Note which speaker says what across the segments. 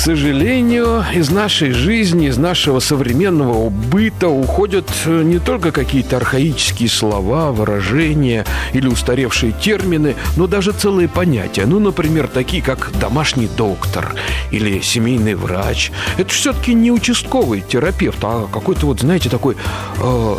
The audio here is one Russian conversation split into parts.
Speaker 1: сожалению, из нашей жизни, из нашего современного быта уходят э, не только какие-то архаические слова, выражения или устаревшие термины, но даже целые понятия. Ну, например, такие как домашний доктор или семейный врач. Это все-таки не участковый терапевт, а какой-то вот, знаете, такой э,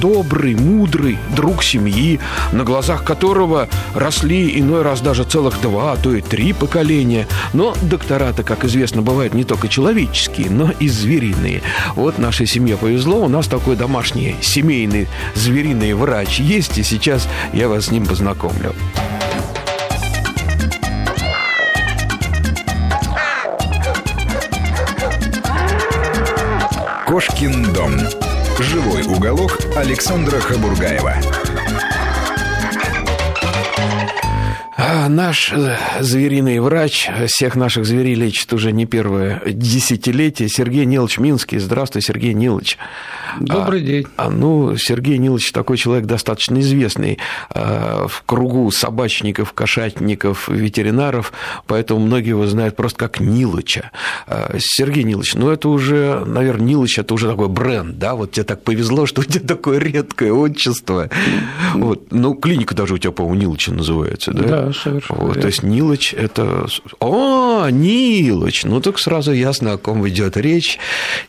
Speaker 1: добрый, мудрый друг семьи, на глазах которого росли иной раз даже целых два, а то и три поколения. Но доктора-то, как известно, бывают не только человеческие, но и звериные. Вот нашей семье повезло, у нас такой домашний семейный звериный врач есть, и сейчас я вас с ним познакомлю.
Speaker 2: Кошкин дом. Живой уголок Александра Хабургаева.
Speaker 1: А наш э, звериный врач всех наших зверей лечит уже не первое десятилетие. Сергей Нилович Минский. Здравствуй, Сергей Нилович.
Speaker 3: Добрый а, день.
Speaker 1: А, ну, Сергей Нилович такой человек достаточно известный а, в кругу собачников, кошатников, ветеринаров, поэтому многие его знают просто как Нилыча. А, Сергей Нилович, ну, это уже, наверное, Нилыч – это уже такой бренд, да? Вот тебе так повезло, что у тебя такое редкое отчество. Вот. Ну, клиника даже у тебя, по-моему, Нилыча называется, да?
Speaker 3: Да, совершенно.
Speaker 1: Вот, то есть Нилыч – это… О, Нилыч! Ну, так сразу ясно, о ком идет речь.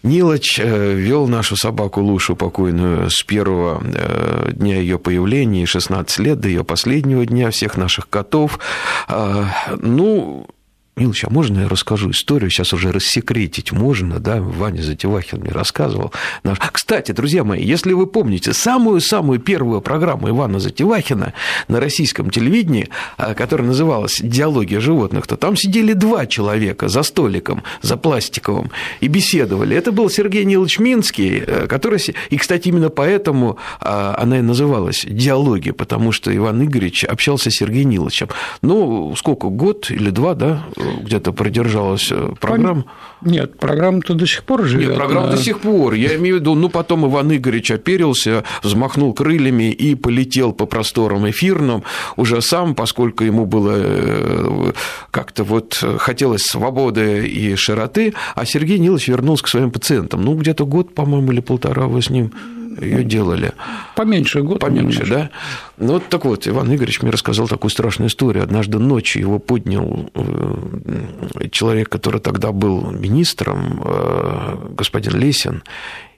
Speaker 1: Нилыч э, вел нашу собаку собаку Лушу покойную с первого э, дня ее появления, 16 лет до ее последнего дня, всех наших котов. А, ну, Милыч, а можно я расскажу историю? Сейчас уже рассекретить можно, да? Ваня Затевахин мне рассказывал. Кстати, друзья мои, если вы помните самую-самую первую программу Ивана Затевахина на российском телевидении, а, которая называлась «Диалоги животных», то там сидели два человека за столиком, за пластиковым, и беседовали. Это был Сергей Нилович Минский, э, который... И, кстати, именно поэтому а, она и называлась «Диалоги», потому что Иван Игоревич общался с Сергеем Ниловичем. Ну, сколько, год или два, да, где-то продержалась э, программа?
Speaker 3: Нет, программа-то до сих пор живет.
Speaker 1: Нет, программа на... до сих пор. Я имею в виду, ну, потом Иван Игоревич оперился, взмахнул крыльями и полетел по просторам эфирным уже сам, поскольку ему было э, как-то вот хотелось свободы и широты, а Сергей Нилович вернулся к своим пациентам. Ну, где-то год, по-моему, или полтора вы с ним ее делали.
Speaker 3: Поменьше год.
Speaker 1: Поменьше, немножко. да? Ну, вот так вот, Иван Игоревич мне рассказал такую страшную историю. Однажды ночью его поднял э, человек, который тогда был министром, э, господин Лесин,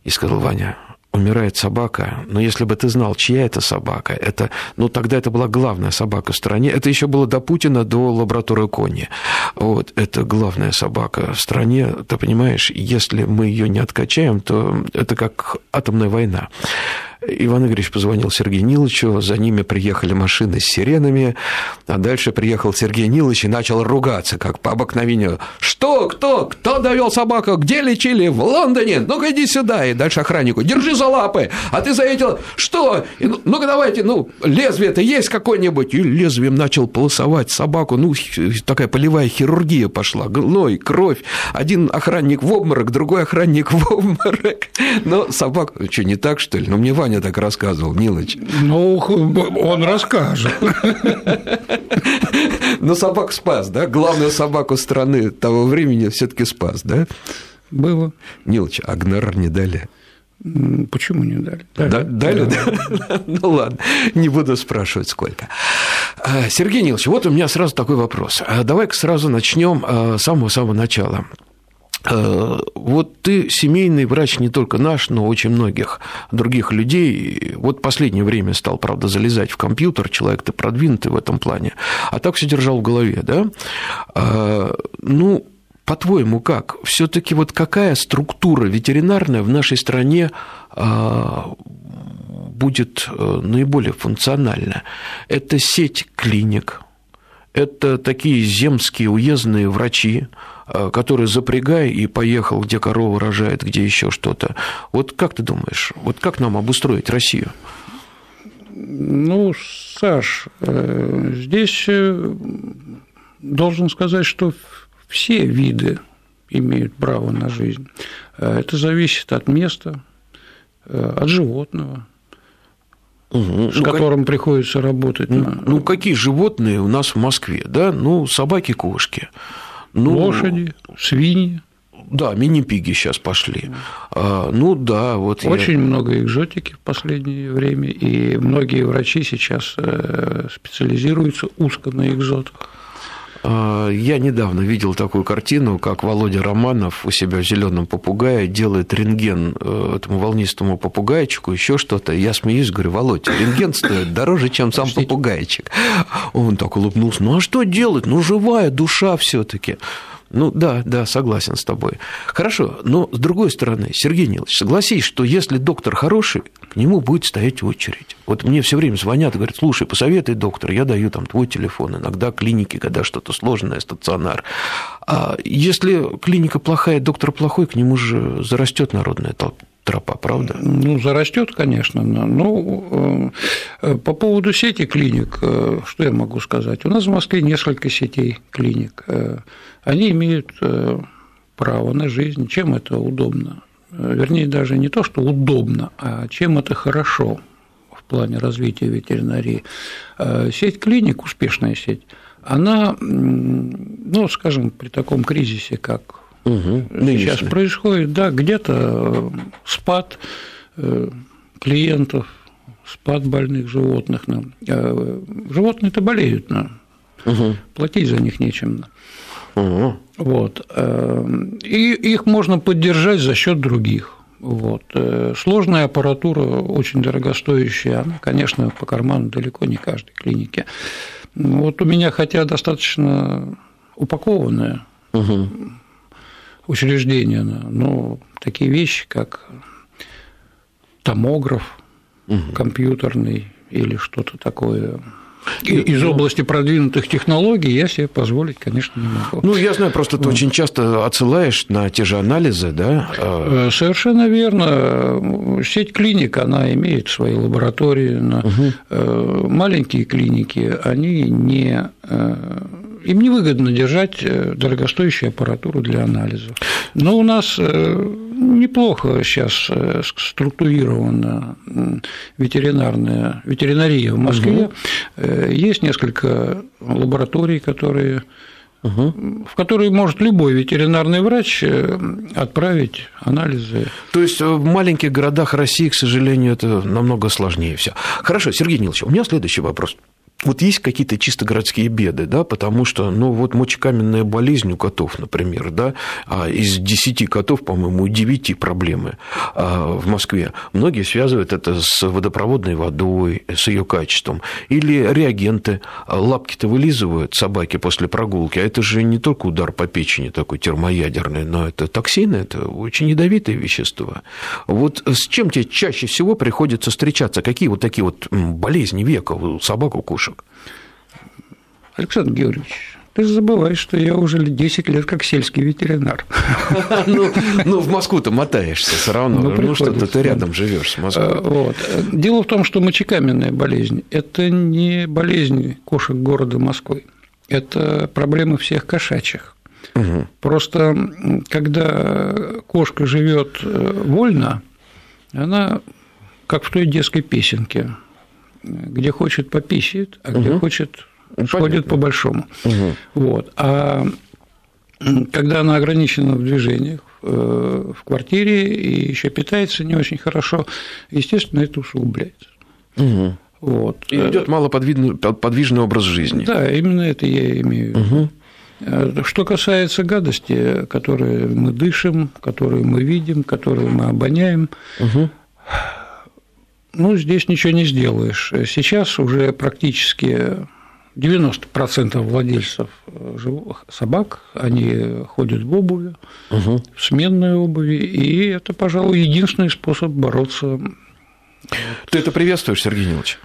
Speaker 1: и сказал, Ваня, умирает собака, но если бы ты знал, чья это собака, это, ну, тогда это была главная собака в стране, это еще было до Путина, до лаборатории Кони. Вот, это главная собака в стране, ты понимаешь, если мы ее не откачаем, то это как атомная война. Иван Игоревич позвонил Сергею Ниловичу, за ними приехали машины с сиренами, а дальше приехал Сергей Нилович и начал ругаться, как по обыкновению. «Что? Кто? Кто довел собаку? Где лечили? В Лондоне? Ну-ка иди сюда!» И дальше охраннику. «Держи за лапы! А ты заметил? Что? Ну, ну-ка давайте, ну, лезвие-то есть какое-нибудь?» И лезвием начал полосовать собаку. Ну, такая полевая хирургия пошла. Гной, кровь. Один охранник в обморок, другой охранник в обморок. Но собака... Что, не так, что ли? Ну, мне Ваня так рассказывал, Нилыч.
Speaker 3: Ну, он расскажет.
Speaker 1: Но собак спас, да? Главную собаку страны того времени все таки спас, да?
Speaker 3: Было.
Speaker 1: Нилыч, а гонорар не дали?
Speaker 3: Почему не дали?
Speaker 1: Дали, да, дали да? Ну ладно, не буду спрашивать, сколько. А, Сергей Нилович, вот у меня сразу такой вопрос. А давай-ка сразу начнем а, с самого-самого начала. Э, вот ты семейный врач не только наш, но очень многих других людей. Вот последнее время стал, правда, залезать в компьютер, человек ты продвинутый в этом плане, а так все держал в голове, да? Э, ну, по-твоему, как? все таки вот какая структура ветеринарная в нашей стране э, будет наиболее функциональна? Это сеть клиник, это такие земские уездные врачи, Э, который запрягай и поехал, где корова рожает, где еще что-то. Вот как ты думаешь, вот как нам обустроить Россию?
Speaker 3: Ну, Саш, э, здесь э, должен сказать, что все виды имеют право на жизнь. Это зависит от места, от животного, угу. с ну, которым как... приходится работать.
Speaker 1: Ну, ну, какие животные у нас в Москве, да? Ну, собаки, кошки.
Speaker 3: Ну, Лошади, свиньи.
Speaker 1: Да, мини-пиги сейчас пошли. А, ну да, вот
Speaker 3: Очень я... много экзотики в последнее время, и многие врачи сейчас э, специализируются узко на экзотах.
Speaker 1: А, я недавно видел такую картину, как Володя Романов у себя в зеленом попугае делает рентген э, этому волнистому попугайчику, еще что-то. Я смеюсь, говорю, Володя, рентген стоит дороже, чем сам попугайчик. Он так улыбнулся. Ну а что делать? Ну живая душа все-таки. Ну да, да, согласен с тобой. Хорошо, но с другой стороны, Сергей Нилович, согласись, что если доктор хороший, к нему будет стоять очередь. Вот мне все время звонят и говорят, слушай, посоветуй доктор, я даю там твой телефон, иногда клиники, когда что-то сложное, стационар. А если клиника плохая, доктор плохой, к нему же зарастет народная толпа тропа, правда?
Speaker 3: Ну, зарастет, конечно. Ну, э, по поводу сети клиник, э, что я могу сказать? У нас в Москве несколько сетей клиник. Э, они имеют право на жизнь. Чем это удобно? Вернее, даже не то, что удобно, а чем это хорошо плане развития ветеринарии. Сеть клиник, успешная сеть, она, ну, скажем, при таком кризисе, как угу. сейчас происходит, да, где-то э, спад э, клиентов, спад больных животных. Э, животные-то болеют, но угу. платить за них нечем. Угу. Вот. И их можно поддержать за счет других. Вот. Сложная аппаратура, очень дорогостоящая, она, конечно, по карману далеко не каждой клинике. Вот у меня, хотя достаточно упакованная, угу учреждения, но такие вещи, как томограф угу. компьютерный или что-то такое из области продвинутых технологий я себе позволить, конечно, не могу.
Speaker 1: Ну, я знаю, просто ты вот. очень часто отсылаешь на те же анализы, да?
Speaker 3: А э, совершенно верно. Сеть клиник, она имеет свои лаборатории. Угу. Маленькие клиники, они не э, им невыгодно держать дорогостоящую аппаратуру для анализов. Но у нас неплохо сейчас э, структурирована ветеринарная ветеринария в Москве. Угу. Есть несколько лабораторий, которые угу. в которые может любой ветеринарный врач отправить анализы.
Speaker 1: То есть в маленьких городах России, к сожалению, это намного сложнее все. Хорошо, Сергей Нилович, у меня следующий вопрос вот есть какие-то чисто городские беды, да, потому что, ну, вот мочекаменная болезнь у котов, например, да, а из 10 котов, по-моему, у 9 проблемы а, в Москве. Многие связывают это с водопроводной водой, с ее качеством. Или реагенты, лапки-то вылизывают собаки после прогулки, а это же не только удар по печени такой термоядерный, но это токсины, это очень ядовитые вещества. Вот с чем тебе чаще всего приходится встречаться? Какие вот такие вот болезни века у собак, у девушек.
Speaker 3: Александр Георгиевич, ты же забываешь, что я уже 10 лет как сельский ветеринар.
Speaker 1: Ну, ну в Москву-то мотаешься все равно. Ну, ну что-то ты рядом живешь с Москвой. А.
Speaker 3: Дело в том, что мочекаменная болезнь – это не болезнь кошек города Москвы. Это проблемы всех кошачьих. Угу. Просто когда кошка живет э, вольно, она как в той детской песенке где хочет пописит, а где угу. хочет ходит по-большому. Угу. Вот. А когда она ограничена в движениях, э, в квартире и еще питается не очень хорошо, естественно, это усугубляется.
Speaker 1: Угу. Вот. И идет малоподвижный подвижный образ жизни.
Speaker 3: Да, именно это я имею в виду. Угу. Что касается гадости, которые мы дышим, которые мы видим, которые мы обоняем, угу. Ну, здесь ничего не сделаешь. Сейчас уже практически 90% владельцев живых собак, они ходят в обуви, угу. в сменной обуви, и это, пожалуй, единственный способ бороться.
Speaker 1: Ты это приветствуешь, Сергей Нилович?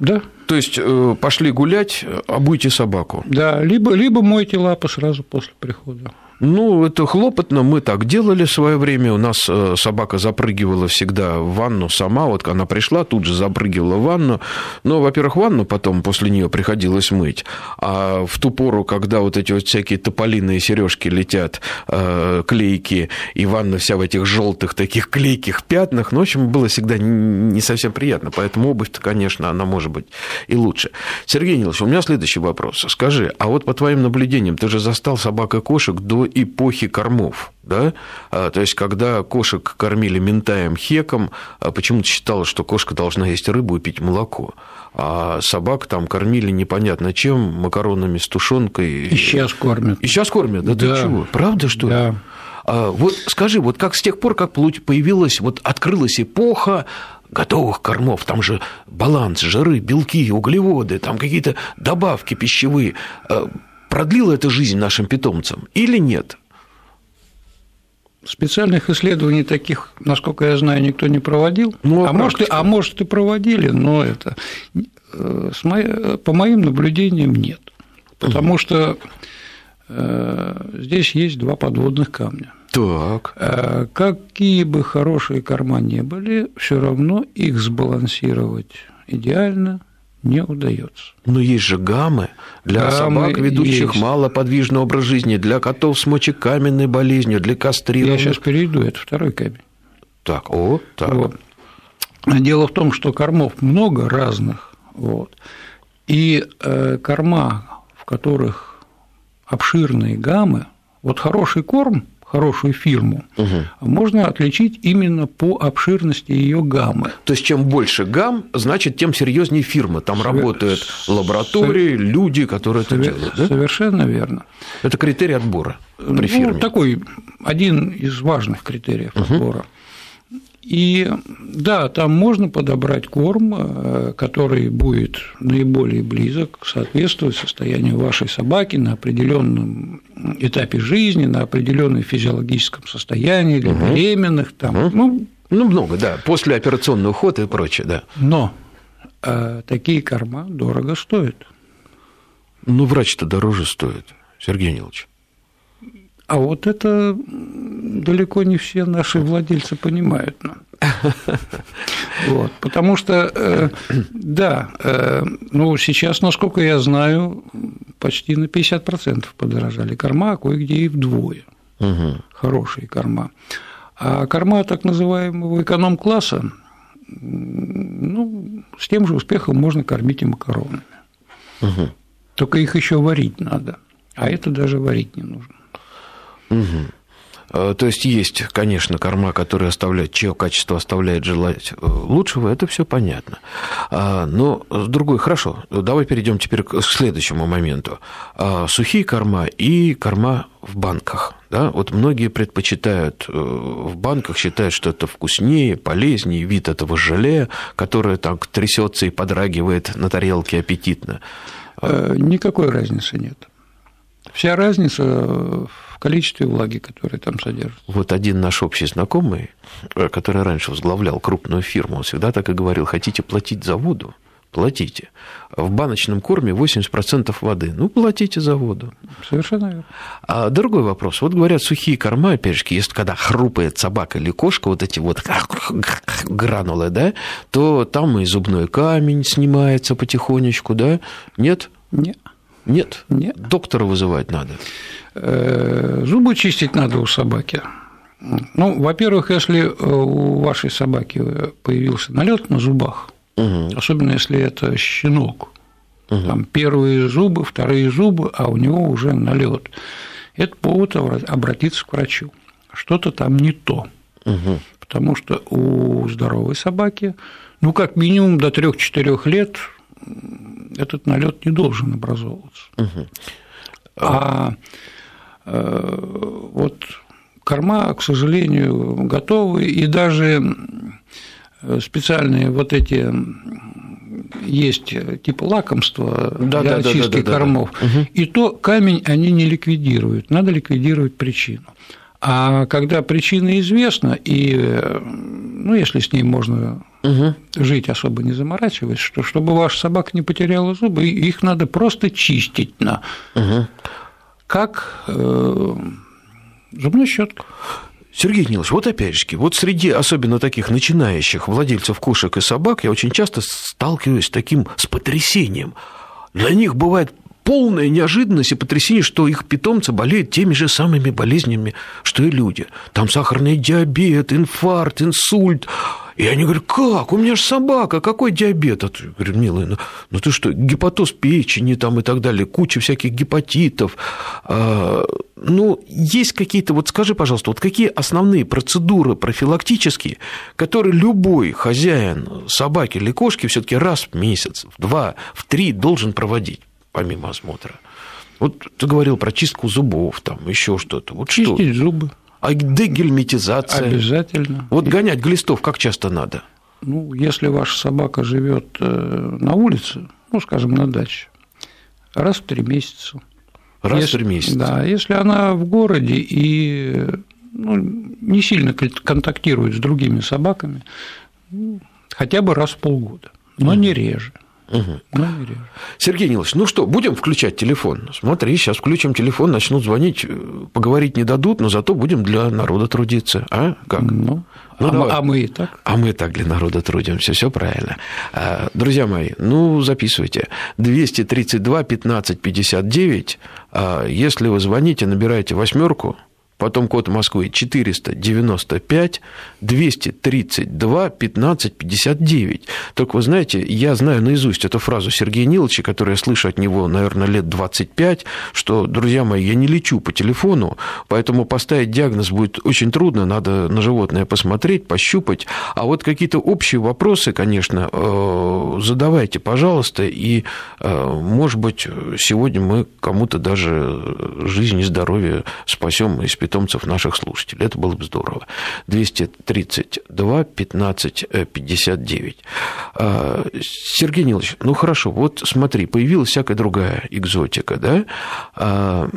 Speaker 3: Да.
Speaker 1: То есть э, пошли гулять, обуйте собаку.
Speaker 3: Да, либо, либо мойте лапы сразу после прихода.
Speaker 1: Ну, это хлопотно. Мы так делали в свое время. У нас э, собака запрыгивала всегда в ванну сама. Вот она пришла, тут же запрыгивала в ванну. Но, во-первых, ванну потом после нее приходилось мыть. А в ту пору, когда вот эти вот всякие тополиные сережки летят, э, клейки, и ванна вся в этих желтых таких клейких пятнах, ну, в общем, было всегда не совсем приятно. Поэтому обувь-то, конечно, она может быть и лучше. Сергей Нилович, у меня следующий вопрос. Скажи, а вот по твоим наблюдениям, ты же застал собак и кошек до эпохи кормов, да? А, то есть, когда кошек кормили ментаем, хеком, а почему-то считалось, что кошка должна есть рыбу и пить молоко. А собак там кормили непонятно чем, макаронами с тушенкой.
Speaker 3: И сейчас кормят.
Speaker 1: И сейчас кормят, да, да. ты чего? Правда, что ли?
Speaker 3: Да.
Speaker 1: А, вот скажи, вот как с тех пор, как появилась, вот открылась эпоха готовых кормов, там же баланс, жиры, белки, углеводы, там какие-то добавки пищевые, продлило это жизнь нашим питомцам или нет?
Speaker 3: Специальных исследований таких, насколько я знаю, никто не проводил. Ну, а, а может, а может и проводили, но это э, мо... по моим наблюдениям нет. Потому угу. что э, здесь есть два подводных камня.
Speaker 1: Так.
Speaker 3: Э, какие бы хорошие корма не были, все равно их сбалансировать идеально не удается.
Speaker 1: Но есть же гаммы для гаммы собак, ведущих есть. малоподвижный образ жизни, для котов с мочекаменной болезнью, для кастрированных.
Speaker 3: Я сейчас перейду, это второй камень.
Speaker 1: Так, о, так. Вот.
Speaker 3: Дело в том, что кормов много разных, вот, и э, корма, в которых обширные гаммы, вот хороший корм хорошую фирму, угу. можно отличить именно по обширности ее гаммы.
Speaker 1: То есть, чем больше гамм, значит, тем серьезнее фирма. Там Совер... работают лаборатории, Совер... люди, которые Совер... это делают. Да?
Speaker 3: Совершенно верно.
Speaker 1: Это критерий отбора при ну,
Speaker 3: фирме. Такой один из важных критериев угу. отбора. И да, там можно подобрать корм, э, который будет наиболее близок, соответствовать состоянию вашей собаки на определенном этапе жизни, на определенном физиологическом состоянии, для угу. беременных, там, угу.
Speaker 1: ну, ну, много, да, после операционный уход и прочее, да.
Speaker 3: Но э, такие корма дорого стоят.
Speaker 1: Ну, врач-то дороже стоит, Сергей Нилович.
Speaker 3: А вот это далеко не все наши владельцы понимают. Вот, потому что, э, да, э, ну, сейчас, насколько я знаю, почти на 50% подорожали корма, а кое-где и вдвое. Угу. Хорошие корма. А корма так называемого эконом-класса, ну, с тем же успехом можно кормить и макаронами. Угу. Только их еще варить надо, а это даже варить не нужно.
Speaker 1: Угу. То есть есть, конечно, корма, которые оставляют, чье качество оставляет желать э, лучшего, это все понятно. А, но с другой, хорошо, давай перейдем теперь к следующему моменту. А, сухие корма и корма в банках. Да? Вот многие предпочитают э, в банках, считают, что это вкуснее, полезнее, вид этого желе, которое так трясется и подрагивает на тарелке аппетитно.
Speaker 3: Никакой разницы нет. Вся разница в количестве влаги, которая там содержится.
Speaker 1: Вот один наш общий знакомый, э, который раньше возглавлял крупную фирму, он всегда так и говорил, хотите платить за воду, платите. В баночном корме 80% воды. Ну, платите за воду.
Speaker 3: Совершенно верно.
Speaker 1: А другой вопрос. Вот говорят, сухие корма, опять же, если когда хрупает собака или кошка, вот эти вот гранулы, да, то там и зубной камень снимается потихонечку, да? Нет?
Speaker 3: Нет.
Speaker 1: Нет?
Speaker 3: Нет.
Speaker 1: Доктора вызывать надо.
Speaker 3: Э, зубы чистить надо у собаки. Ну, во-первых, если э, у вашей собаки появился налет на зубах, угу. особенно если это щенок, угу. там первые зубы, вторые зубы, а у него уже налет, это повод обратиться к врачу. Что-то там не то. Угу. Потому что у здоровой собаки, ну, как минимум до 3-4 лет этот налет не должен образовываться. Угу. А вот корма, к сожалению, готовы, и даже специальные вот эти есть типа лакомства да, для да, очистки да, да, кормов, да, да. Угу. и то камень они не ликвидируют, надо ликвидировать причину. А когда причина известна, и, ну, если с ней можно угу. жить, особо не заморачиваясь, что чтобы ваша собака не потеряла зубы, их надо просто чистить на. Угу. Как э, Зубной щеткой.
Speaker 1: Сергей Нилович, вот опять же, вот среди особенно таких начинающих владельцев кошек и собак я очень часто сталкиваюсь с таким, с потрясением. Для них бывает полная неожиданность и потрясение, что их питомцы болеют теми же самыми болезнями, что и люди. Там сахарный диабет, инфаркт, инсульт. И они говорят, как? У меня же собака, какой диабет? А ты, говорю, милый, ну, ну ты что, гепатоз печени там и так далее, куча всяких гепатитов. А, ну, есть какие-то, вот скажи, пожалуйста, вот какие основные процедуры профилактические, которые любой хозяин собаки или кошки все-таки раз в месяц, в два, в три должен проводить, помимо осмотра? Вот ты говорил про чистку зубов, там еще что-то. Вот
Speaker 3: Чистить что? зубы.
Speaker 1: А дегельмитизация?
Speaker 3: Обязательно.
Speaker 1: Вот гонять глистов как часто надо?
Speaker 3: Ну, если ваша собака живет э, на улице, ну, скажем, на даче, раз в три месяца.
Speaker 1: Раз если, в три месяца?
Speaker 3: Да, если она в городе и ну, не сильно контактирует с другими собаками, ну, хотя бы раз в полгода, но mm. не реже.
Speaker 1: Угу. Ну, Сергей Нилович, ну что, будем включать телефон? Смотри, сейчас включим телефон, начнут звонить, э, поговорить не дадут, но зато будем для народа трудиться. А как?
Speaker 3: Ну, ну, а, а мы и так.
Speaker 1: А мы так для народа трудимся, все правильно. А, друзья мои, ну, записывайте. 232 15 59. Если вы звоните, набираете восьмерку, потом код Москвы 495 232 15 59. Только вы знаете, я знаю наизусть эту фразу Сергея Ниловича, которую я слышу от него, наверное, лет 25, что, друзья мои, я не лечу по телефону, поэтому поставить диагноз будет очень трудно, надо на животное посмотреть, пощупать, а вот какие-то общие вопросы, конечно, э, задавайте, пожалуйста, и, э, может быть, сегодня мы кому-то даже жизнь и здоровье спасем из питомцев наших слушателей. Это было бы здорово. 232 15 59. Сергей Нилович, ну хорошо, вот смотри, появилась всякая другая экзотика, да? А,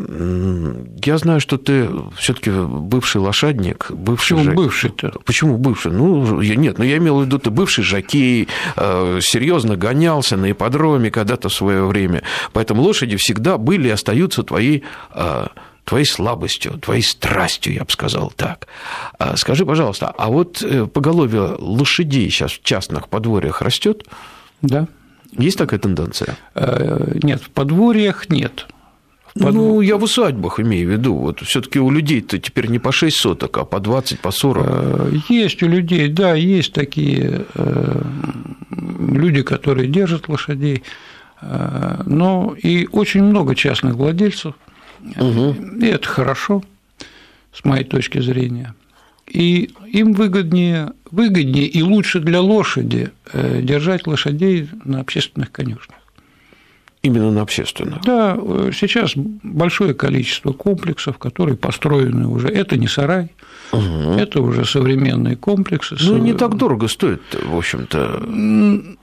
Speaker 1: я знаю, что ты все-таки бывший лошадник, бывший...
Speaker 3: Почему бывший-то?
Speaker 1: Почему бывший? Ну, нет, ну я имел в виду, ты бывший жокей, а, серьезно гонялся на ипподроме когда-то в свое время, поэтому лошади всегда были и остаются твоей а, твоей слабостью, твоей страстью, я бы сказал так. А скажи, пожалуйста, а вот э, поголовье лошадей сейчас в частных подворьях растет?
Speaker 3: Да.
Speaker 1: Есть такая тенденция?
Speaker 3: Э, нет, в подворьях нет.
Speaker 1: Под... Ну, я в усадьбах имею в виду. Вот все-таки у людей-то теперь не по 6 соток, а по 20, по 40. Э,
Speaker 3: есть у людей, да, есть такие люди, которые держат лошадей. Но и очень много частных владельцев, Угу. И это хорошо, с моей точки зрения. И им выгоднее, выгоднее и лучше для лошади э, держать лошадей на общественных конюшнях.
Speaker 1: Именно на общественных?
Speaker 3: Да, э, сейчас большое количество комплексов, которые построены уже. Это не сарай, угу. это уже современные комплексы.
Speaker 1: Ну, не так дорого стоит, в общем-то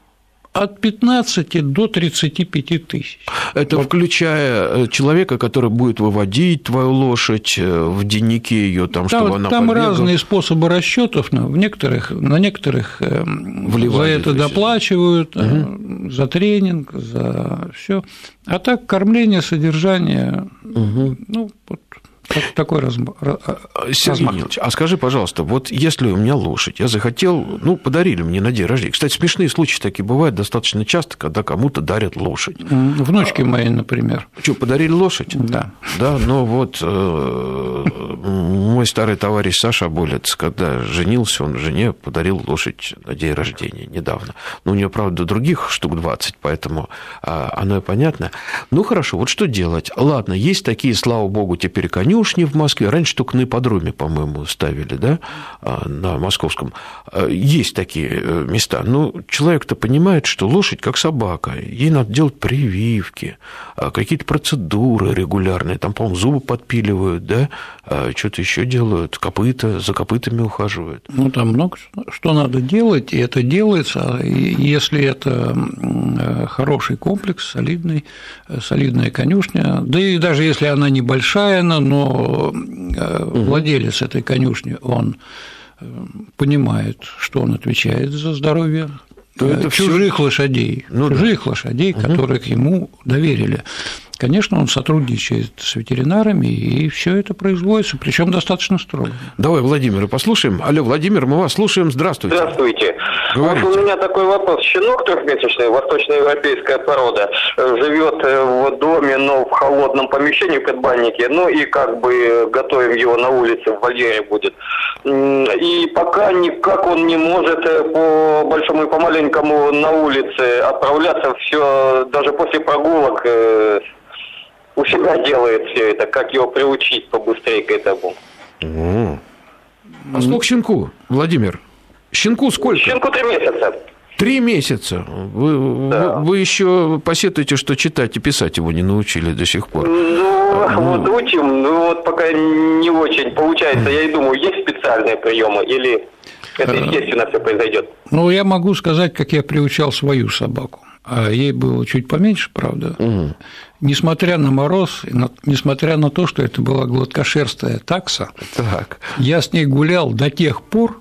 Speaker 3: от 15 до 35 тысяч.
Speaker 1: Это вот. включая э, человека, который будет выводить твою лошадь э, в дневнике ее, там,
Speaker 3: да,
Speaker 1: чтобы
Speaker 3: вот
Speaker 1: она
Speaker 3: Там
Speaker 1: побегала.
Speaker 3: разные способы расчетов, но в некоторых, на некоторых эм, Вливали, за это доплачивают, угу. за тренинг, за все. А так кормление, содержание, угу. ну, вот такой размах.
Speaker 1: Сергей Ильич, а скажи, пожалуйста, вот если у меня лошадь, я захотел, ну, подарили мне на день рождения. Кстати, смешные случаи такие бывают достаточно часто, когда кому-то дарят лошадь.
Speaker 3: Внучки а, мои, например.
Speaker 1: Что, подарили лошадь?
Speaker 3: Да.
Speaker 1: Да, но вот э, мой старый товарищ Саша Болец, когда женился, он жене подарил лошадь на день рождения недавно. Ну, у нее, правда, других штук 20, поэтому а, оно и понятно. Ну, хорошо, вот что делать? Ладно, есть такие, слава богу, теперь конюшни, конюшни в Москве. Раньше только на ипподроме, по-моему, ставили, да, а, на московском. А, есть такие э, места. Но человек-то понимает, что лошадь как собака. Ей надо делать прививки, а, какие-то процедуры регулярные. Там, по-моему, зубы подпиливают, да, что-то еще делают, копыта, за копытами ухаживают.
Speaker 3: Ну, там много что надо делать, и это делается. Если это э, хороший комплекс, солидный, э, солидная конюшня, да и даже если она небольшая, но угу. владелец этой конюшни, он э, понимает, что он отвечает за здоровье то это чужих все... лошадей, ну, чужих да. лошадей, угу. которых ему доверили. Конечно, он сотрудничает с ветеринарами, и все это производится, причем достаточно строго.
Speaker 1: Давай Владимира послушаем. Алло, Владимир, мы вас слушаем. Здравствуйте.
Speaker 4: Здравствуйте.
Speaker 1: Говорите.
Speaker 4: Вот у меня такой вопрос. Щенок трехмесячный, восточноевропейская порода, э, живет э, в доме, но в холодном помещении, в подбаннике, ну и как бы готовим его на улице, в вольере будет. И пока никак он не может э, по большому и по маленькому на улице отправляться, все, даже после прогулок у себя делает все это. Как его приучить побыстрее к этому?
Speaker 1: О. А сколько щенку, Владимир? Щенку сколько?
Speaker 4: Щенку три месяца.
Speaker 1: Три месяца. Вы,
Speaker 4: Да.
Speaker 1: вы, вы еще посетуете, что читать и писать его не научили до сих пор.
Speaker 4: Ну,
Speaker 1: А,
Speaker 4: вот учим, ну вот пока не очень получается. Я и думаю, есть специальные приемы или это естественно все произойдет?
Speaker 3: Ну, я могу сказать, как я приучал свою собаку. А ей было чуть поменьше, правда. Несмотря на мороз, несмотря на то, что это была гладкошерстая такса,
Speaker 1: Так.
Speaker 3: я с ней гулял до тех пор,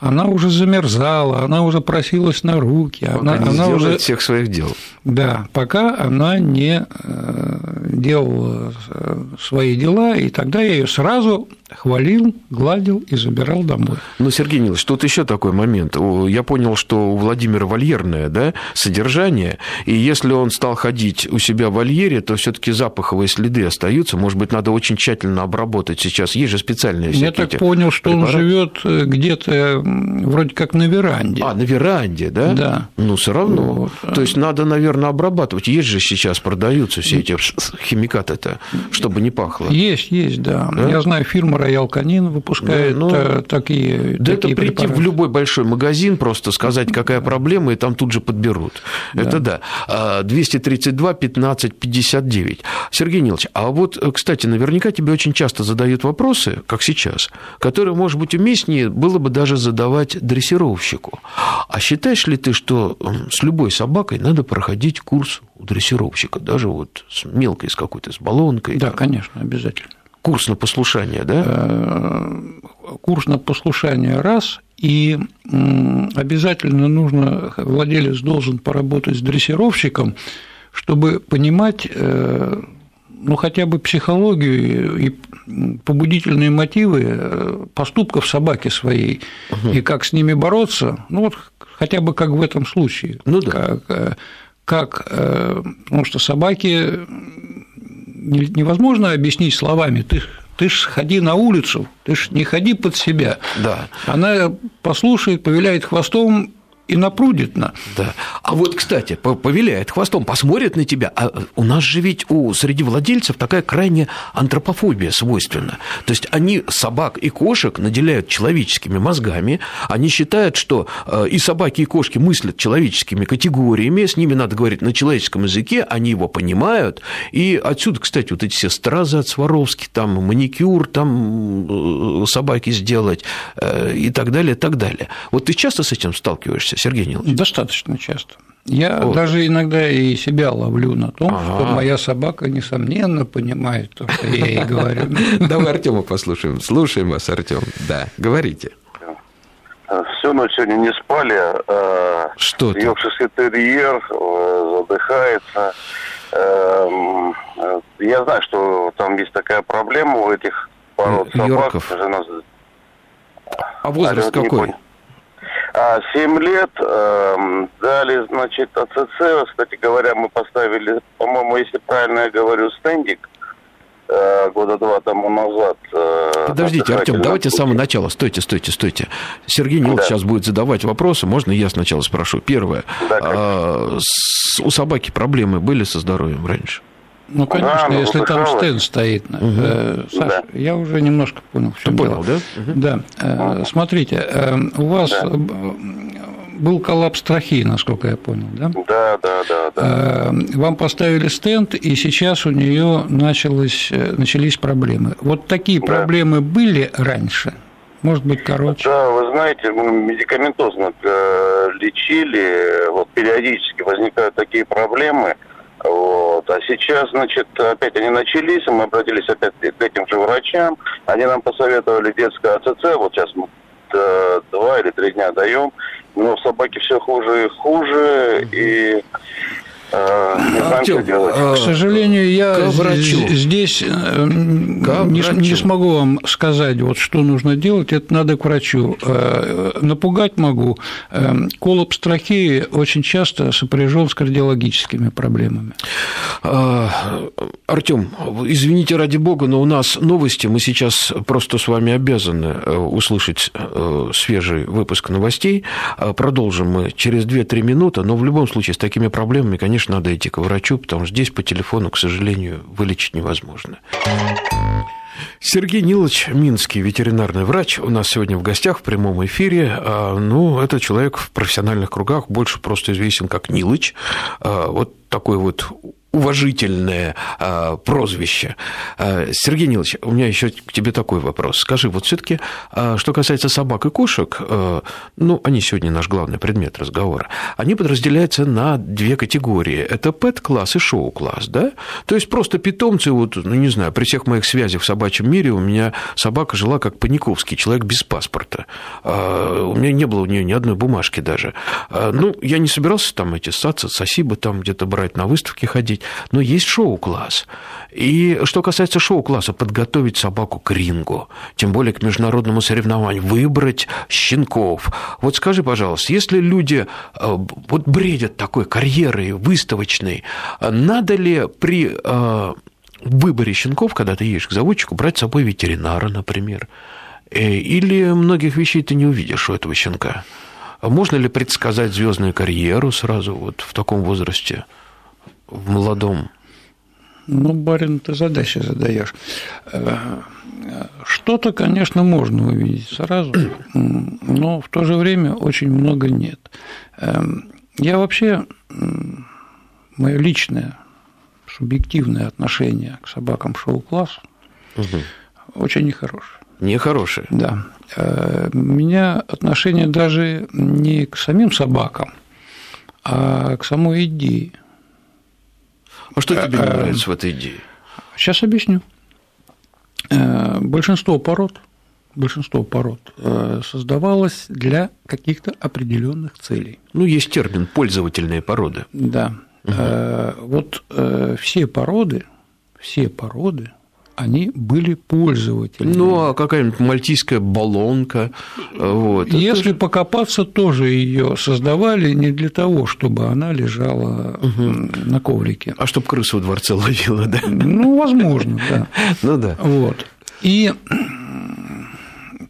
Speaker 3: она уже замерзала, она уже просилась на руки, она,
Speaker 1: Пока не
Speaker 3: она уже
Speaker 1: всех своих дел.
Speaker 3: Да, пока она не э, делала э, свои дела, и тогда я ее сразу хвалил, гладил и забирал домой.
Speaker 1: Ну, Сергей Нилович, тут еще такой момент. Я понял, что у Владимира вольерное да, содержание, и если он стал ходить у себя в вольере, то все-таки запаховые следы остаются. Может быть, надо очень тщательно обработать сейчас. Есть же специальные
Speaker 3: Я так понял, что он
Speaker 1: препараты.
Speaker 3: живет э, где-то вроде как на веранде.
Speaker 1: А, на веранде, да?
Speaker 3: Да.
Speaker 1: Ну, все равно.
Speaker 3: Вот.
Speaker 1: То есть надо, наверное, обрабатывать. Есть же сейчас продаются все эти химикаты-то, чтобы не пахло.
Speaker 3: Есть, есть, да.
Speaker 1: Да?
Speaker 3: Я знаю, фирма Роял Канин выпускает
Speaker 1: Ну, ну,
Speaker 3: э, такие.
Speaker 1: Да это
Speaker 3: такие
Speaker 1: прийти
Speaker 3: препараты.
Speaker 1: в любой большой магазин, просто сказать, какая проблема, и там тут же подберут. Это да. А, 232 15 59. Сергей Нилович, а вот, э, кстати, наверняка тебе очень часто задают вопросы, как сейчас, которые, может быть, уместнее было бы даже задавать дрессировщику. А считаешь ли ты, что с любой собакой надо проходить курс у дрессировщика, даже вот с мелкой, с какой-то, с баллонкой?
Speaker 3: Да, конечно, обязательно.
Speaker 1: Курс на послушание, да?
Speaker 3: Э, курс на послушание раз, и обязательно нужно, владелец должен поработать с дрессировщиком, чтобы понимать, э, ну, хотя бы психологию и побудительные мотивы э, поступков собаки своей, и как с ними бороться, ну, вот хотя бы как в этом случае.
Speaker 1: Ну да.
Speaker 3: Как, э, как, э, потому что собаки не- невозможно объяснить словами. Ты, ты ж ходи на улицу, ты ж не ходи под себя.
Speaker 1: Да.
Speaker 3: Она послушает, повиляет хвостом и напрудит на.
Speaker 1: Да. А вот, кстати, по- повиляет хвостом, посмотрит на тебя. А у нас же ведь у среди владельцев такая крайняя антропофобия свойственна. То есть они собак и кошек наделяют человеческими мозгами. Они считают, что э, и собаки, и кошки мыслят человеческими категориями. С ними надо говорить на человеческом языке. Они его понимают. И отсюда, кстати, вот эти все стразы от Сваровски, там маникюр, там э, собаки сделать э, и так далее, и так далее. Вот ты часто с этим сталкиваешься, Сергей Нилович?
Speaker 3: Достаточно часто. Я
Speaker 1: Вот.
Speaker 3: даже иногда и себя ловлю на том,
Speaker 1: Ага.
Speaker 3: что моя собака, несомненно, понимает то, что я ей говорю.
Speaker 1: Давай Артема послушаем. Слушаем вас, Артем. Да, говорите.
Speaker 5: Всю ночь сегодня не спали. э,
Speaker 1: Что ты?
Speaker 5: Йоркширский терьер э, задыхается. Э, Я знаю, что там есть такая проблема у этих пород собак.
Speaker 1: йорков. А возраст какой?
Speaker 5: А, 7 лет эм, дали, значит, АЦЦ. Кстати говоря, мы поставили, по-моему, если правильно я говорю, стендик э, года два тому назад. э,
Speaker 1: Подождите, Артем, давайте с самого начала. Стойте, стойте, стойте. Сергей Нилович
Speaker 5: Да.
Speaker 1: сейчас будет задавать вопросы. Можно я сначала спрошу? Первое.
Speaker 5: Да.
Speaker 1: А, с- у собаки проблемы были со здоровьем раньше?
Speaker 3: Ну, конечно,
Speaker 5: ну,
Speaker 3: если там стенд стоит. Э, Саш,
Speaker 5: Да.
Speaker 3: я уже немножко понял, в
Speaker 1: Ты
Speaker 3: чем
Speaker 1: понял,
Speaker 3: дело.
Speaker 1: да?
Speaker 3: Да. Э, Смотрите, э, у вас
Speaker 5: Да.
Speaker 3: был коллапс трахеи, насколько я понял, да?
Speaker 5: Да, да, да, да.
Speaker 3: Вам поставили стенд, и сейчас у нее началось, начались проблемы. Вот такие
Speaker 5: Да.
Speaker 3: проблемы были раньше? Может быть, короче?
Speaker 5: Да, вы знаете, мы медикаментозно лечили, вот периодически возникают такие проблемы, вот, а сейчас, значит, опять они начались, и мы обратились опять к этим же врачам, они нам посоветовали детское АЦЦ, вот сейчас мы э, два или три дня даем, но в собаке все хуже и хуже, и не знаю,
Speaker 1: Артём,
Speaker 5: что делать.
Speaker 1: а,
Speaker 3: К сожалению, я
Speaker 1: к врачу.
Speaker 3: з- здесь э, не, не смогу вам сказать, вот что нужно делать. Это надо к врачу. Э, Напугать могу. Э, Коллапс трахеи очень часто сопряжен с кардиологическими проблемами.
Speaker 1: Артем, извините ради бога, но у нас новости. Мы сейчас просто с вами обязаны э, услышать э, свежий выпуск новостей. Э, Продолжим мы через 2-3 минуты, но в любом случае с такими проблемами, конечно, надо идти к врачу, потому что здесь по телефону, к сожалению, вылечить невозможно. Сергей Нилович Минский, ветеринарный врач, у нас сегодня в гостях в прямом эфире. А, Ну, это человек в профессиональных кругах больше просто известен как Нилыч. А, Вот такой вот уважительное а, прозвище. А, Сергей Нилович, у меня еще к тебе такой вопрос. Скажи, вот все-таки, что касается собак и кошек, а, ну, они сегодня наш главный предмет разговора, они подразделяются на две категории. Это пэт-класс и шоу-класс, да? То есть просто питомцы, вот, ну, не знаю, при всех моих связях в собачьем мире у меня собака жила как Паниковский, человек без паспорта. А, У меня не было у нее ни одной бумажки даже. А, Ну, я не собирался там эти ссаться, сосибы там где-то брать, на выставки ходить, но есть шоу-класс. И что касается шоу-класса, подготовить собаку к рингу, тем более к международному соревнованию, выбрать щенков. Вот скажи, пожалуйста, если люди э, вот бредят такой карьерой выставочной, надо ли при э, выборе щенков, когда ты едешь к заводчику, брать с собой ветеринара, например? Э, Или многих вещей ты не увидишь у этого щенка? Можно ли предсказать звездную карьеру сразу вот в таком возрасте, в молодом?
Speaker 3: Ну, барин, ты задачи задаешь. Э, Что-то, конечно, можно увидеть сразу, но в то же время очень много нет. Я вообще, мое личное, субъективное отношение к собакам шоу-класса очень нехорошее.
Speaker 1: Нехорошее.
Speaker 3: Да. Э, У меня отношение даже не к самим собакам, а к самой идее.
Speaker 1: А что тебе не нравится в этой идее?
Speaker 3: Сейчас объясню. Э, Большинство пород, большинство пород э, создавалось для каких-то определенных целей.
Speaker 1: Ну, есть термин пользовательные породы.
Speaker 3: Да. Э, Вот э, все породы, все породы, они были пользовательными.
Speaker 1: Ну, а какая-нибудь мальтийская баллонка, вот. это
Speaker 3: Если
Speaker 1: же-
Speaker 3: покопаться, тоже ее создавали не для того, чтобы она лежала м, на коврике.
Speaker 1: А чтоб крысу в дворце ловила, да?
Speaker 3: Ну, возможно, да.
Speaker 1: Ну да.
Speaker 3: Вот. И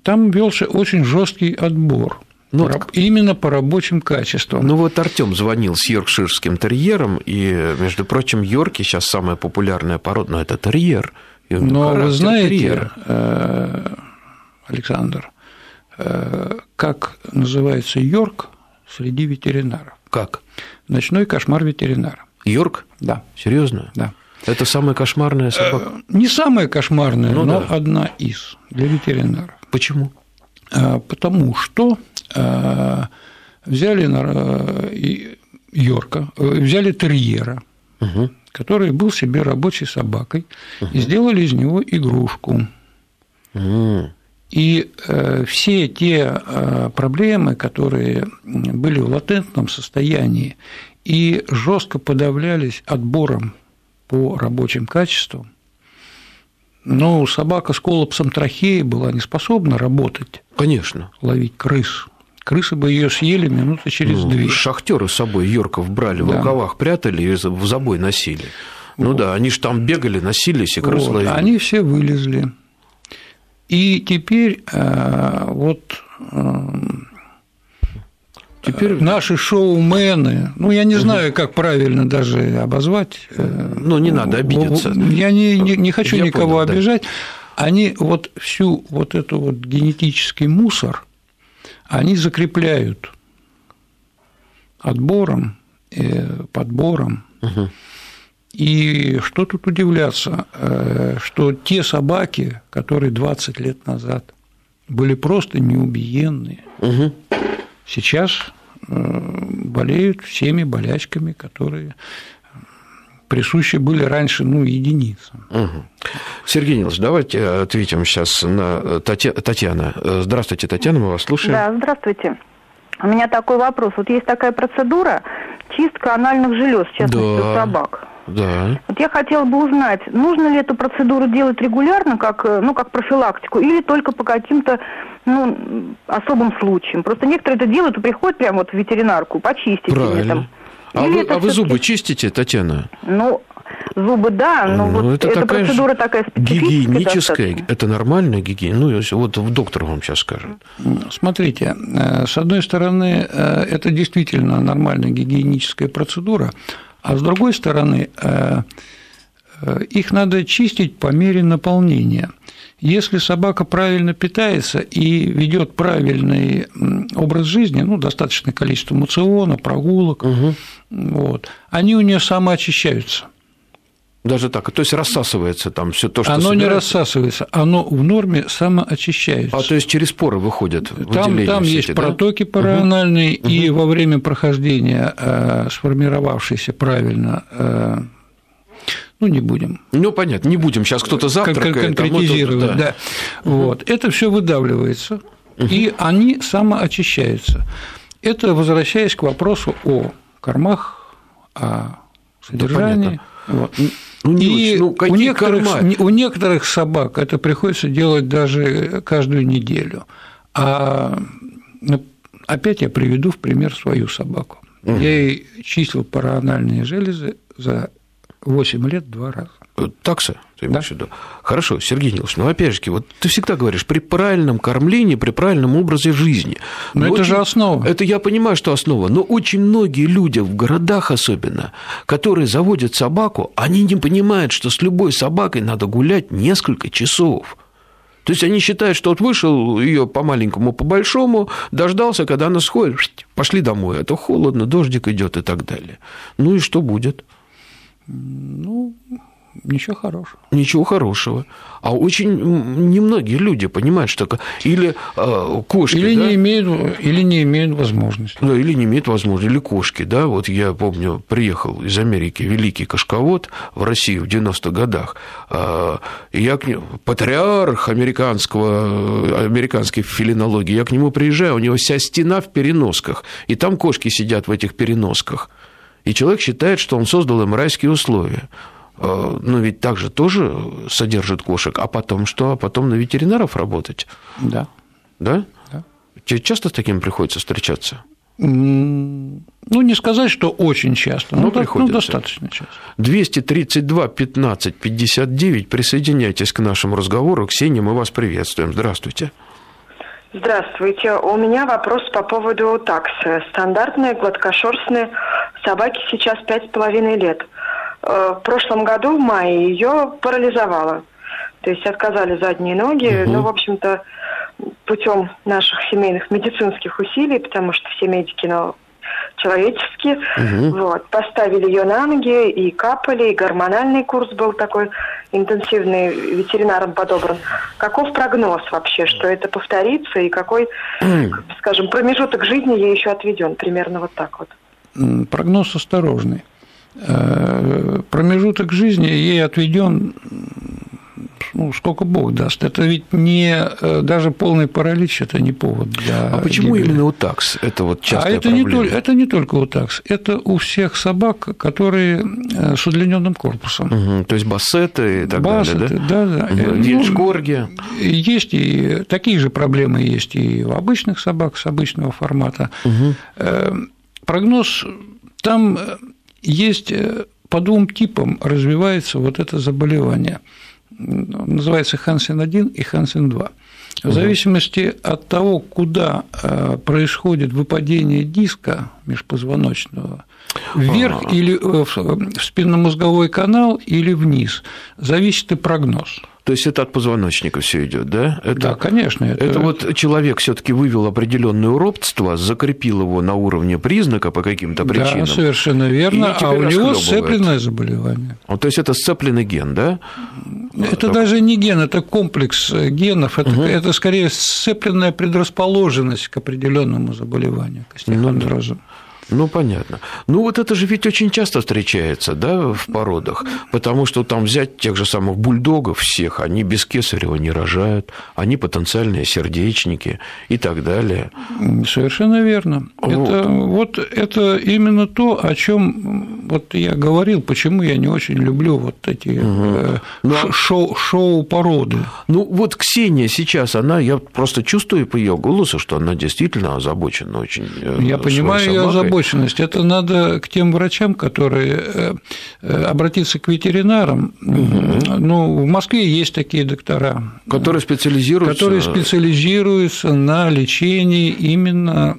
Speaker 3: там велся очень жесткий отбор.
Speaker 1: Ну,
Speaker 3: По именно по рабочим качествам.
Speaker 1: Ну вот Артем звонил с йоркширским терьером, и, между прочим, йорки сейчас самая популярная порода, но это терьер.
Speaker 3: Но вы знаете,
Speaker 1: терьера.
Speaker 3: э, Александр, э, как называется Йорк среди ветеринаров?
Speaker 1: Как?
Speaker 3: Ночной кошмар ветеринара.
Speaker 1: Йорк?
Speaker 3: Да,
Speaker 1: Серьезно?
Speaker 3: да.
Speaker 1: Это самая кошмарная собака.
Speaker 3: Не самая кошмарная,
Speaker 1: Ну
Speaker 3: но
Speaker 1: да.
Speaker 3: одна из для ветеринаров.
Speaker 1: Почему?
Speaker 3: Потому что взяли Йорка, э, взяли терьера,
Speaker 1: Мгм.
Speaker 3: Который был себе рабочей собакой, и сделали из него игрушку.
Speaker 1: М.
Speaker 3: И э, все те э, проблемы, которые были в латентном состоянии и жестко подавлялись отбором по рабочим качествам, ну, собака с коллапсом трахеи была не способна работать,
Speaker 1: Конечно.
Speaker 3: ловить крыс. Крысы бы ее съели минуты через две.
Speaker 1: Шахтеры с собой Йорков брали, в
Speaker 3: Да.
Speaker 1: рукавах прятали и в забой носили. Ну да, они же там бегали, носились и крыс
Speaker 3: Вот,
Speaker 1: ловили.
Speaker 3: они все вылезли. И теперь э, вот э,
Speaker 1: Теперь,
Speaker 3: наши шоумены, ну, я не знаю, как правильно даже обозвать. э,
Speaker 1: Ну, не надо обидеться.
Speaker 3: Я не, не, не хочу
Speaker 1: Я
Speaker 3: никого
Speaker 1: понял, да.
Speaker 3: обижать. Они вот всю вот эту вот генетический мусор, они закрепляют отбором, подбором. И что тут удивляться, э, что те собаки, которые 20 лет назад были просто неубиенные,
Speaker 1: Мгм.
Speaker 3: сейчас э, болеют всеми болячками, которые присущи были раньше ну, единицам.
Speaker 1: Мгм. Сергей Нилович, давайте ответим сейчас на Татья- Татьяна. Э, Здравствуйте, Татьяна, мы вас слушаем.
Speaker 6: Да, здравствуйте. У меня такой вопрос. Вот есть такая процедура чистка анальных желез, в частности,
Speaker 1: Да.
Speaker 6: у собак.
Speaker 1: Да.
Speaker 6: Вот я хотела бы узнать, нужно ли эту процедуру делать регулярно, как, э, ну, как профилактику, или только по каким-то ну, особым случаям. Просто некоторые это делают и приходят прямо вот в ветеринарку, почистить
Speaker 1: Правильно.
Speaker 6: там.
Speaker 1: А
Speaker 6: Или
Speaker 1: вы,
Speaker 6: это
Speaker 1: а вы зубы чистите, Татьяна?
Speaker 6: Ну, зубы, да, но
Speaker 1: Ну,
Speaker 6: вот
Speaker 1: это
Speaker 6: эта
Speaker 1: такая
Speaker 6: процедура такая специфическая
Speaker 1: Гигиеническая,
Speaker 6: достаточно.
Speaker 1: это нормальная гигиена. Ну, вот доктор вам сейчас скажет.
Speaker 3: Смотрите, э, с одной стороны, э, это действительно нормальная гигиеническая процедура, а с другой стороны, э, их надо чистить по мере наполнения. Если собака правильно питается и ведет правильный образ жизни, ну, достаточное количество мациона, прогулок, вот, они у нее самоочищаются.
Speaker 1: Даже так. То есть рассасывается там все то, что
Speaker 3: Оно не
Speaker 1: собирается.
Speaker 3: рассасывается, оно в норме самоочищается.
Speaker 1: А то есть через поры выходят
Speaker 3: Там, там
Speaker 1: все
Speaker 3: есть
Speaker 1: да?
Speaker 3: протоки параанальные, и во время прохождения э, сформировавшейся правильно, э, ну не будем
Speaker 1: Ну, понятно, не будем. Сейчас кто-то
Speaker 3: кон-
Speaker 1: завтракает. а мы тут-
Speaker 3: конкретизировать, да. Вот. Это все выдавливается, и они самоочищаются. Это возвращаясь к вопросу о кормах, о содержании. Вот.
Speaker 1: Ну, не
Speaker 3: И.
Speaker 1: Ну,
Speaker 3: у, некоторых,
Speaker 1: корма?
Speaker 3: у некоторых собак это приходится делать даже каждую неделю. А ну, опять я приведу в пример свою собаку. Я ей числил параанальные железы за 8 лет два раза.
Speaker 1: Э, Такса, ты имеешь
Speaker 3: Да.
Speaker 1: в виду? Хорошо, Сергей Нилович, ну опять же, вот ты всегда говоришь, при правильном кормлении, при правильном образе жизни.
Speaker 3: Но это же основа.
Speaker 1: Это я понимаю, что основа, но очень многие люди, в городах особенно, которые заводят собаку, они не понимают, что с любой собакой надо гулять несколько часов. То есть они считают, что вот вышел ее по маленькому, по большому, дождался, когда она сходит, пошли домой, а то холодно, дождик идет и так далее. Ну и что будет?
Speaker 3: Ну, ничего хорошего.
Speaker 1: Ничего хорошего. А очень немногие люди понимают, что... Или э, кошки,
Speaker 3: Или,
Speaker 1: да?
Speaker 3: не имеют, или не имеют возможности.
Speaker 1: Ну, или не имеют возможности, или кошки, да, вот я помню, приехал из Америки великий кошковод в Россию в 90-х годах, а, и я к нему, патриарх американского, американской филинологии, я к нему приезжаю, у него вся стена в переносках, и там кошки сидят в этих переносках, и человек считает, что он создал им райские условия. А, Но ведь так же тоже содержит кошек, а потом что? А потом на ветеринаров работать,
Speaker 3: Да.
Speaker 1: да?
Speaker 3: Да.
Speaker 1: Тебе часто с таким приходится встречаться?
Speaker 3: Ну, не сказать, что очень часто,
Speaker 1: Ну,
Speaker 3: но, так- ну,
Speaker 1: приходится.
Speaker 3: достаточно часто.
Speaker 1: 232 15 59. Присоединяйтесь к нашему разговору. Ксения, мы вас приветствуем. Здравствуйте.
Speaker 7: Здравствуйте. У меня вопрос по поводу таксы. Стандартные гладкошерстные собаки сейчас пять с половиной лет. Э, В прошлом году, в мае, ее парализовало. То есть отказали задние ноги. Ну, в общем-то, путем наших семейных медицинских усилий, потому что все медики, ну, человеческие, вот, поставили ее на ноги и капали, и гормональный курс был такой интенсивный, ветеринаром подобран. Каков прогноз вообще, что это повторится, и какой, скажем, промежуток жизни ей еще отведен? Примерно вот так вот.
Speaker 3: Прогноз осторожный. Э, Промежуток жизни ей отведен ну, сколько Бог даст. Это ведь не э, даже полный паралич, это не повод для.
Speaker 1: А почему
Speaker 3: гибели.
Speaker 1: именно у такс? Это вот
Speaker 3: А
Speaker 1: частая
Speaker 3: это не,
Speaker 1: проблема.
Speaker 3: только, это не только у такс, это у всех собак, которые э, с удлиненным корпусом.
Speaker 1: Мгм, То есть бассеты и так
Speaker 3: Бассеты,
Speaker 1: далее, да?
Speaker 3: да, да. Э,
Speaker 1: Мгм,
Speaker 3: ну,
Speaker 1: Вильшкорги.
Speaker 3: Есть и такие же проблемы есть и у обычных собак с обычного формата. Э, Прогноз там э, есть э, по двум типам развивается вот это заболевание. Называется Хансен-1 и Хансен-2. В зависимости от того, куда э, происходит выпадение диска межпозвоночного, вверх или э, в спинномозговой канал или вниз, зависит и прогноз.
Speaker 1: То есть это от позвоночника все идет, да? Это,
Speaker 3: Да, конечно.
Speaker 1: Это, вот человек все-таки вывел определенное уродство, закрепил его на уровне признака по каким-то причинам.
Speaker 3: Да, совершенно верно. А у него сцепленное заболевание.
Speaker 1: Вот, то есть это сцепленный ген, да?
Speaker 3: Это даже не ген, это комплекс э, генов, это, это скорее сцепленная предрасположенность к определенному заболеванию, к остеохондрозу.
Speaker 1: Ну, понятно. Ну, вот это же ведь очень часто встречается, да, в породах, потому что там взять тех же самых бульдогов всех, они без кесарева не рожают, они потенциальные сердечники и так далее.
Speaker 3: Совершенно верно. Вот. Это, вот это именно то, о чем вот я говорил, почему я не очень люблю вот эти угу. шоу, шоу породы.
Speaker 1: Ну, вот Ксения сейчас, она, я просто чувствую по ее голосу, что она действительно озабочена очень.
Speaker 3: Э, я понимаю ее озабоченность. Это надо к тем врачам, которые э, э, обратиться к ветеринарам. Угу. Ну, в Москве есть такие доктора,
Speaker 1: которые специализируются,
Speaker 3: которые специализируются на лечении именно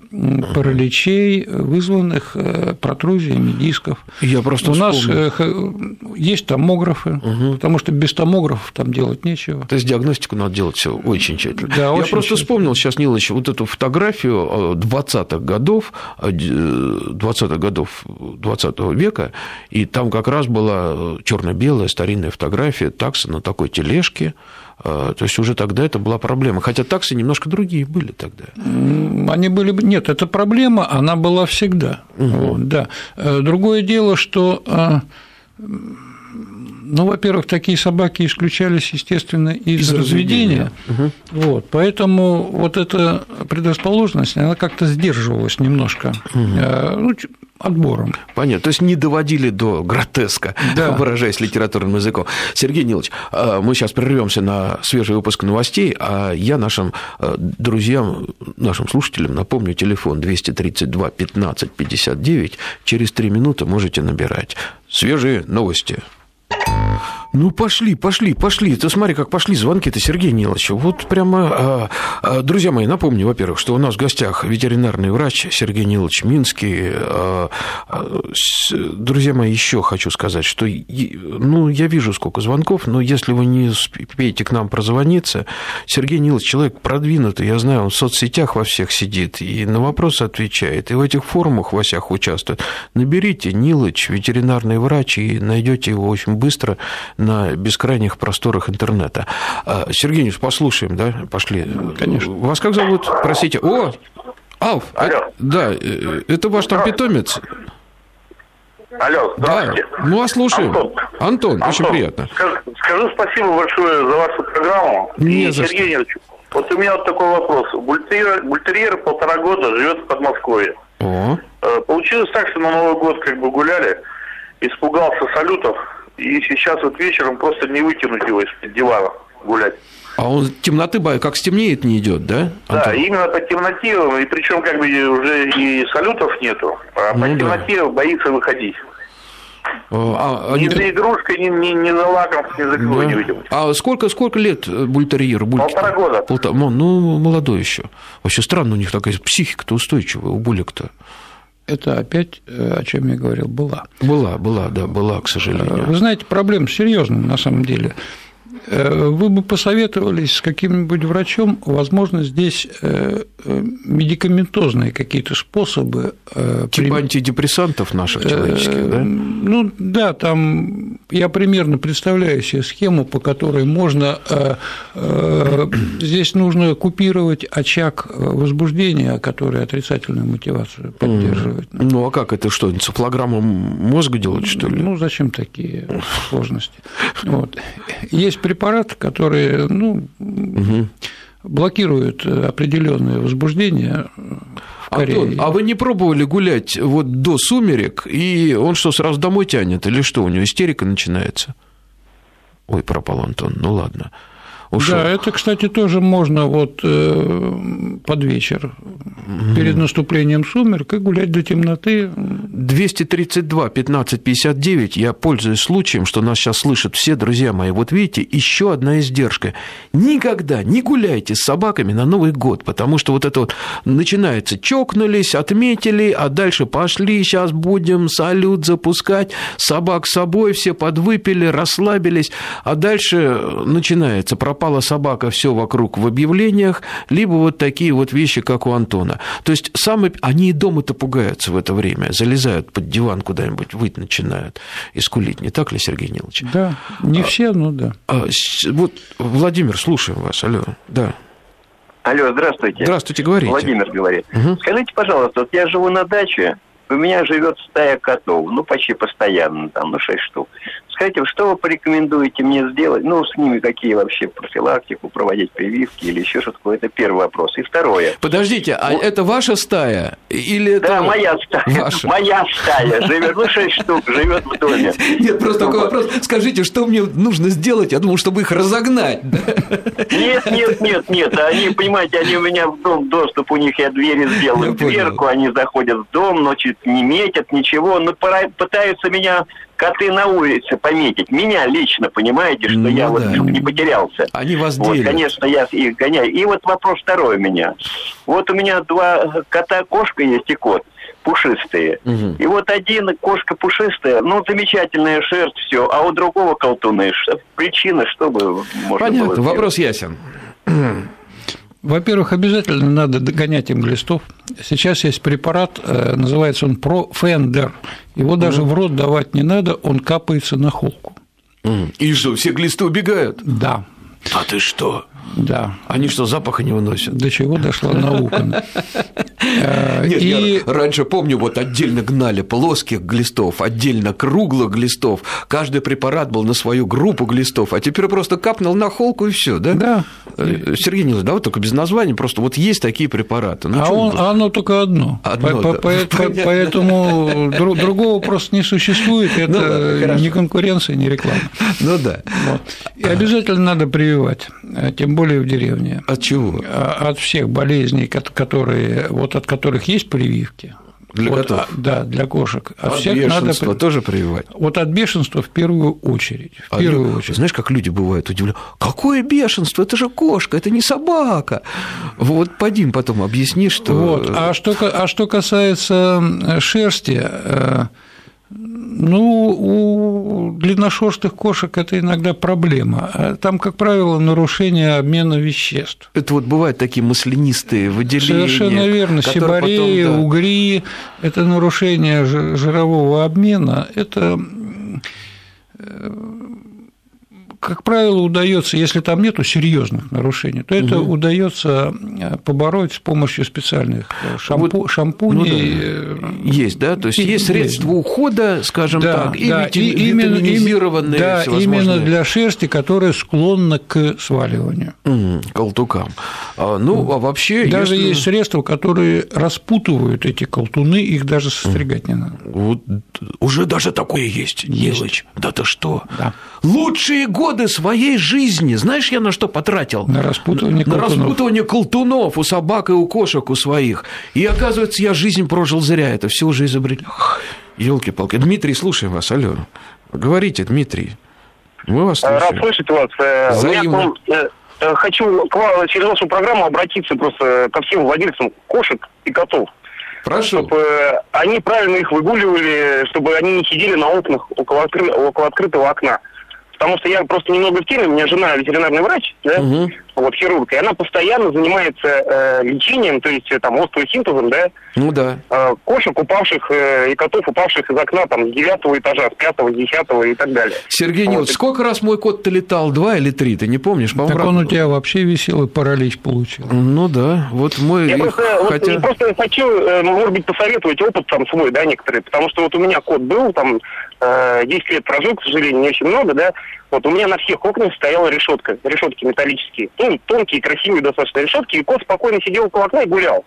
Speaker 3: параличей, вызванных протрузиями дисков.
Speaker 1: Я просто
Speaker 3: у нас есть томографы, угу. потому что без томографов там делать нечего.
Speaker 1: То есть диагностику надо делать все очень тщательно. Да, Я очень просто тщательно. вспомнил сейчас, Нилович, вот эту фотографию 20-х годов, 20-х годов 20 века, и там как раз была черно-белая старинная фотография такса на такой тележке, то есть уже тогда это была проблема. Хотя таксы немножко другие были тогда.
Speaker 3: Они были... Нет, эта проблема, она была всегда. Угу. Вот, да. Э, другое дело, что ну, во-первых, такие собаки исключались, естественно, из, из разведения. Угу. Вот, поэтому вот эта предрасположенность, она как-то сдерживалась немножко угу. ну, отбором.
Speaker 1: Понятно. То есть не доводили до гротеска, да. выражаясь литературным языком. Сергей Нилович, а, мы сейчас прервемся на свежий выпуск новостей, а я нашим а, друзьям, нашим слушателям напомню, телефон 232 15 59. Через три минуты можете набирать. Свежие новости. Uh. Ну, пошли, пошли, пошли. Ты смотри, как пошли звонки-то, Сергей Нилович. Вот прямо, а, а, друзья мои, напомню, во-первых, что у нас в гостях ветеринарный врач Сергей Нилович Минский. А, друзья мои, еще хочу сказать, что, ну, я вижу, сколько звонков, но если вы не успеете к нам прозвониться, Сергей Нилович человек продвинутый, я знаю, он в соцсетях во всех сидит и на вопросы отвечает, и в этих форумах во всех участвует. Наберите Нилович, ветеринарный врач, и найдете его очень быстро на бескрайних просторах интернета. А, Сергей послушаем, да? Пошли.
Speaker 3: Конечно.
Speaker 1: Вас как зовут? Простите. О, Алф, Алло. Это, да, э, это ваш там питомец?
Speaker 8: Алло, здравствуйте.
Speaker 1: Да, мы вас слушаем. Антон, Антон, Антон очень приятно.
Speaker 8: Скажу, скажу спасибо большое за вашу программу.
Speaker 1: Не
Speaker 8: и,
Speaker 1: за
Speaker 8: Сергей Ильич, вот у меня вот такой вопрос. Бультерьер, бультерьер полтора года живет в Подмосковье. О. Э, получилось так, что на Новый год как бы гуляли, испугался салютов, и сейчас вот вечером просто не вытянуть его из-под дивана гулять.
Speaker 1: А он темноты, как стемнеет, не идет, да?
Speaker 8: Антон? Да, именно по темноте, и причем как бы уже и салютов нету, а ну, по темноте да. боится выходить. А, ни за игрушкой, ни, ни, ни за лаком, ни за кого да. не видел.
Speaker 1: А сколько, сколько лет бультерьеру?
Speaker 8: Буль... Полтора года.
Speaker 1: Полтора... Ну, молодой еще. Вообще странно, у них такая психика-то устойчивая, у булек-то
Speaker 3: это опять, э, о чем я говорил, была.
Speaker 1: Была, была, да, была, к сожалению.
Speaker 3: Вы знаете, проблема серьезная на самом деле. Э, вы бы посоветовались с каким-нибудь врачом, возможно, здесь э, э, медикаментозные какие-то способы.
Speaker 1: Типа при... антидепрессантов наших человеческих, да?
Speaker 3: Ну да, там я примерно представляю себе схему, по которой можно здесь нужно купировать очаг возбуждения, который отрицательную мотивацию поддерживает.
Speaker 1: Ну а как это что, энцефалограмму мозга делать, что ли?
Speaker 3: Ну зачем такие сложности? Вот. Есть препараты, которые ну, угу. блокируют определенное возбуждение. В Корее.
Speaker 1: Антон, а вы не пробовали гулять вот до сумерек, и он что, сразу домой тянет, или что, у него истерика начинается? Ой, пропал Антон, ну ладно
Speaker 3: ушел. Да, это, кстати, тоже можно вот э, под вечер перед наступлением сумерк и гулять до темноты.
Speaker 1: 232 15 59. Я пользуюсь случаем, что нас сейчас слышат все друзья мои. Вот видите, еще одна издержка. Никогда не гуляйте с собаками на Новый год, потому что вот это вот начинается, чокнулись, отметили, а дальше пошли, сейчас будем салют запускать, собак с собой, все подвыпили, расслабились, а дальше начинается пропала собака, все вокруг в объявлениях, либо вот такие вот вещи, как у Антона. То есть самые, они и дома-то пугаются в это время, залезают под диван куда-нибудь, выть начинают и скулить. Не так ли, Сергей Нилович?
Speaker 3: Да, не а, все, но да.
Speaker 1: А, вот, Владимир, слушаем вас, алло, да.
Speaker 9: Алло, здравствуйте.
Speaker 1: Здравствуйте, говорите.
Speaker 9: Владимир говорит. Угу. Скажите, пожалуйста, вот я живу на даче, у меня живет стая котов, ну, почти постоянно, там, ну, шесть штук. Скажите, что вы порекомендуете мне сделать? Ну, с ними какие вообще профилактику, проводить прививки или еще что-то такое? Это первый вопрос. И второе.
Speaker 1: Подождите, а вот. это ваша стая? Или
Speaker 9: да,
Speaker 1: это...
Speaker 9: моя стая. Ваша? Моя стая. Живет, ну, шесть штук, живет в доме.
Speaker 1: Нет, просто такой вопрос. Скажите, что мне нужно сделать? Я думал, чтобы их разогнать.
Speaker 9: Нет, нет, нет, нет. Они, понимаете, они у меня в дом, доступ у них, я двери сделал, дверку, они заходят в дом, ночью не метят, ничего, но пытаются меня коты на улице пометить. Меня лично, понимаете, что ну, я да. вот не потерялся.
Speaker 1: Они вас
Speaker 9: вот,
Speaker 1: делят.
Speaker 9: Конечно, я их гоняю. И вот вопрос второй у меня. Вот у меня два кота, кошка есть и кот пушистые. Угу. И вот один кошка пушистая, ну, замечательная шерсть, все, а у другого колтуны. Причина, чтобы
Speaker 1: можно Понятно, было вопрос ясен.
Speaker 3: Во-первых, обязательно надо догонять им глистов. Сейчас есть препарат, э, называется он Профендер. Его даже в рот давать не надо, он капается на холку.
Speaker 1: И что, все глисты убегают?
Speaker 3: Да.
Speaker 1: А ты что?
Speaker 3: Да.
Speaker 1: Они что, запаха не выносят?
Speaker 3: До чего дошла наука?
Speaker 1: Э, Нет, и... я раньше помню, вот отдельно гнали плоских глистов, отдельно круглых глистов. Каждый препарат был на свою группу глистов, а теперь просто капнул на холку и все, да?
Speaker 3: Да.
Speaker 1: Э, Сергей Николаевич, да, вот только без названия, просто вот есть такие препараты.
Speaker 3: Ну, а, он, оно только одно. одно по, да. по, поэтому другого просто не существует, это ну, да, не конкуренция, не реклама.
Speaker 1: Ну да.
Speaker 3: Вот. И обязательно надо прививать, э, тем более в деревне.
Speaker 1: От чего?
Speaker 3: От всех болезней, которые вот от которых есть прививки.
Speaker 1: Для
Speaker 3: вот,
Speaker 1: котов?
Speaker 3: А, да, для кошек.
Speaker 1: А от всех бешенства надо... тоже прививать?
Speaker 3: Вот от бешенства в первую очередь. В а первую очередь.
Speaker 1: Знаешь, как люди бывают удивлены? Какое бешенство? Это же кошка, это не собака. Вот Падим потом объясни, что...
Speaker 3: Вот. А, что, а что касается шерсти, э, ну, у длинношерстых кошек это иногда проблема. А там, как правило, нарушение обмена веществ.
Speaker 1: Это вот бывают такие маслянистые выделения.
Speaker 3: Совершенно верно. Сибареи, потом, да... угри – это нарушение жирового обмена. Это э, как правило, удается, если там нету серьезных нарушений, то это угу. удается э, побороть с помощью специальных э, шампу, вот, шампуней.
Speaker 1: Ну, да. Есть, да, то есть и, есть средства есть. ухода, скажем да, так, и да, и именно, витаминизированные
Speaker 3: да, именно для шерсти, которая склонна к сваливанию.
Speaker 1: Угу, колтукам. А, ну, а вообще...
Speaker 3: Даже если... есть средства, которые распутывают эти колтуны, их даже состригать не надо.
Speaker 1: Вот уже даже такое есть, есть. Да ты что?
Speaker 3: Да.
Speaker 1: Лучшие годы годы своей жизни, знаешь, я на что потратил?
Speaker 3: На распутывание
Speaker 1: на колтунов. распутывание колтунов у собак и у кошек у своих. И оказывается, я жизнь прожил зря, это все уже изобрели. Елки-палки. Дмитрий, слушаем вас, алло. Говорите, Дмитрий. Мы вас слушаем.
Speaker 10: Рад слышать вас. Э,
Speaker 1: Взаимно.
Speaker 10: Я э, э, хочу к вам через вашу программу обратиться просто ко всем владельцам кошек и котов.
Speaker 1: Прошу.
Speaker 10: Чтобы они правильно их выгуливали, чтобы они не сидели на окнах около, откры... около открытого окна. Потому что я просто немного в теме, у меня жена ветеринарный врач, да, угу. Вот хирург, и она постоянно занимается э, лечением, то есть э, там остеосинтезом, да,
Speaker 1: ну да.
Speaker 10: Э, кошек, упавших э, и котов, упавших из окна там с девятого этажа, с пятого, десятого и так далее.
Speaker 1: Сергей вот. Нилович, сколько раз мой кот-то летал? Два или три? Ты не помнишь?
Speaker 3: По-моему, так он у тебя вообще висел и паралич получил.
Speaker 1: Ну да, вот мой...
Speaker 10: Я просто, хотя... вот, просто хочу, э, может быть, посоветовать опыт там свой, да, некоторые, потому что вот у меня кот был, там 10 э, лет прожил, к сожалению, не очень много, да, вот у меня на всех окнах стояла решетка, решетки металлические, ну, тонкие, красивые достаточно решетки, и кот спокойно сидел около окна и гулял.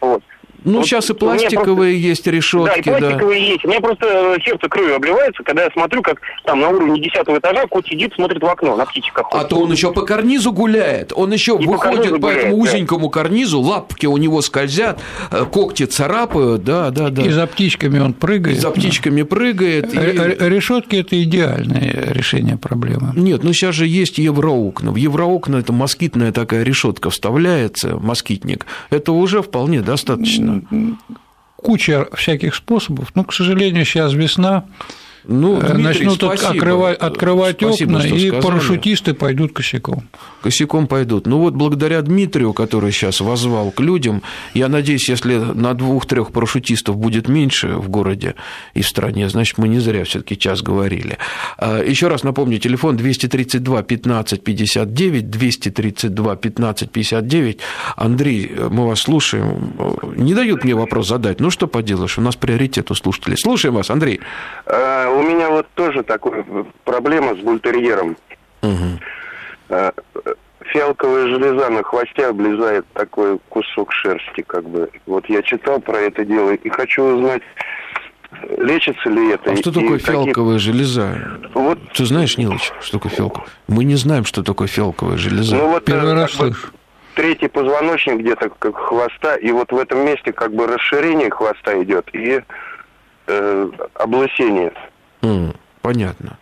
Speaker 10: Вот.
Speaker 1: Ну, вот сейчас и пластиковые просто... есть решетки.
Speaker 10: Да, и пластиковые да. есть. У меня просто э, сердце кровью обливается, когда я смотрю, как там на уровне десятого этажа кот сидит, смотрит в окно на птичек
Speaker 1: А то он еще по карнизу гуляет. Он еще и выходит по, по этому да. узенькому карнизу, лапки у него скользят, э, когти царапают, да, да, да.
Speaker 3: И за птичками он прыгает.
Speaker 1: За птичками прыгает. И...
Speaker 3: Решетки это идеальное решение проблемы.
Speaker 1: Нет, ну сейчас же есть евроокна. В евроокна это москитная такая решетка вставляется, москитник. Это уже вполне достаточно
Speaker 3: куча всяких способов. Но, к сожалению, сейчас весна, ну, Дмитрий, начнут спасибо. открывать, открывать спасибо, окна, и сказали. парашютисты пойдут косяком.
Speaker 1: Косяком пойдут. Ну вот благодаря Дмитрию, который сейчас возвал к людям, я надеюсь, если на двух-трех парашютистов будет меньше в городе и в стране, значит, мы не зря все таки час говорили. А, Еще раз напомню, телефон 232 15 59, 232 15 59. Андрей, мы вас слушаем. Не дают мне вопрос задать. Ну, что поделаешь, у нас приоритет у слушателей. Слушаем вас, Андрей.
Speaker 5: У меня вот тоже такая проблема с бультерьером. Угу. Фиалковая железа на хвосте облезает такой кусок шерсти, как бы. Вот я читал про это дело и хочу узнать, лечится ли это.
Speaker 1: А что такое фиалковая какие... железа? Вот... Ты знаешь, Нилыч, что такое фиалковая? Мы не знаем, что такое фиалковая железа. Ну,
Speaker 3: вот, Первый раз слышу.
Speaker 5: Третий позвоночник где-то как хвоста, и вот в этом месте как бы расширение хвоста идет и э, облысение.
Speaker 1: Mm, понятно.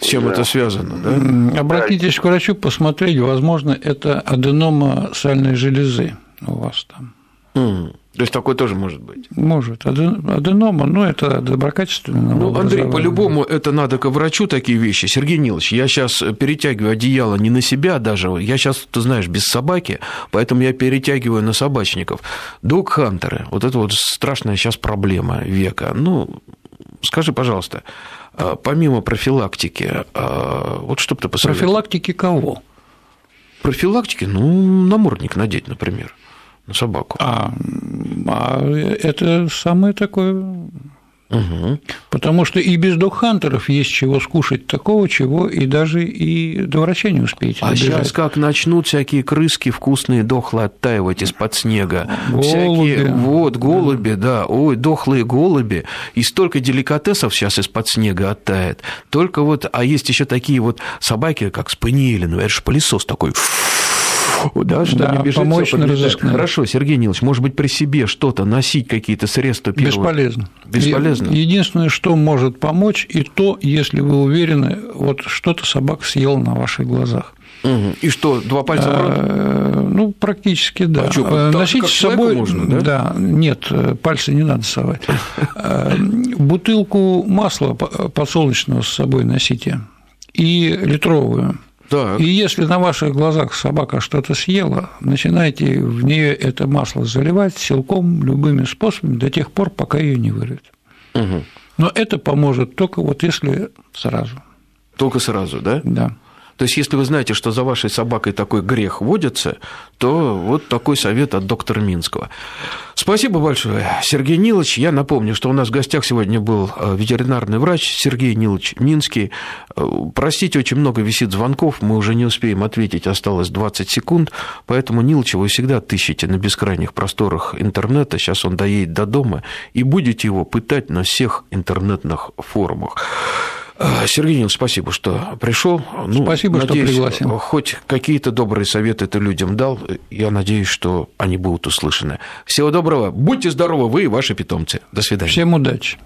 Speaker 1: С чем да. это связано, да?
Speaker 3: Обратитесь к врачу посмотреть, возможно, это аденома сальной железы у вас там.
Speaker 1: Mm. То есть такой тоже может быть?
Speaker 3: Может. Аденома, ну, это доброкачественное
Speaker 1: Ну, Андрей, по-любому это надо к врачу такие вещи. Сергей Нилович, я сейчас перетягиваю одеяло не на себя даже, я сейчас, ты знаешь, без собаки, поэтому я перетягиваю на собачников. Док-хантеры, вот это вот страшная сейчас проблема века. Ну, скажи, пожалуйста, а, помимо профилактики, а, вот что бы ты посоветовал?
Speaker 3: Профилактики кого?
Speaker 1: Профилактики, ну, намордник надеть, например на собаку.
Speaker 3: А, а это самое такое Угу. Потому что и без док-хантеров есть чего скушать такого, чего и даже и до врача не успеете.
Speaker 1: А добежать. сейчас как начнут всякие крыски вкусные, дохлые оттаивать из-под снега. Голуби. Всякие, вот, голуби, да. да. Ой, дохлые голуби. И столько деликатесов сейчас из-под снега оттает. Только вот, а есть еще такие вот собаки, как спаниели, ну, это же пылесос такой да, что да, не бежит, помочь на Хорошо, Сергей Нилович, может быть, при себе что-то носить, какие-то средства
Speaker 3: первого... Бесполезно.
Speaker 1: Бесполезно.
Speaker 3: Единственное, что может помочь, и то, если вы уверены, вот что-то собака съела на ваших глазах.
Speaker 1: Угу. И что, два пальца в рот?
Speaker 3: А, ну, практически, да. А что, Носите с собой... Можно, да? да, нет, пальцы не надо совать. А, бутылку масла подсолнечного с собой носите и литровую. Так. И если на ваших глазах собака что-то съела, начинайте в нее это масло заливать силком любыми способами до тех пор, пока ее не вырвет. Угу. Но это поможет только вот если сразу.
Speaker 1: Только сразу, да?
Speaker 3: Да.
Speaker 1: То есть, если вы знаете, что за вашей собакой такой грех водится, то вот такой совет от доктора Минского. Спасибо большое, Сергей Нилович. Я напомню, что у нас в гостях сегодня был э, ветеринарный врач Сергей Нилович Минский. Э, простите, очень много висит звонков, мы уже не успеем ответить, осталось 20 секунд, поэтому Ниловича вы всегда отыщите на бескрайних просторах интернета, сейчас он доедет до дома, и будете его пытать на всех интернетных форумах. Э, Сергей Нил, спасибо, что пришел.
Speaker 3: Ну, спасибо, надеюсь, что пригласил.
Speaker 1: Хоть какие-то добрые советы ты людям дал. Я надеюсь, что они будут услышаны. Всего доброго. Будьте здоровы, вы и ваши питомцы. До свидания.
Speaker 3: Всем удачи.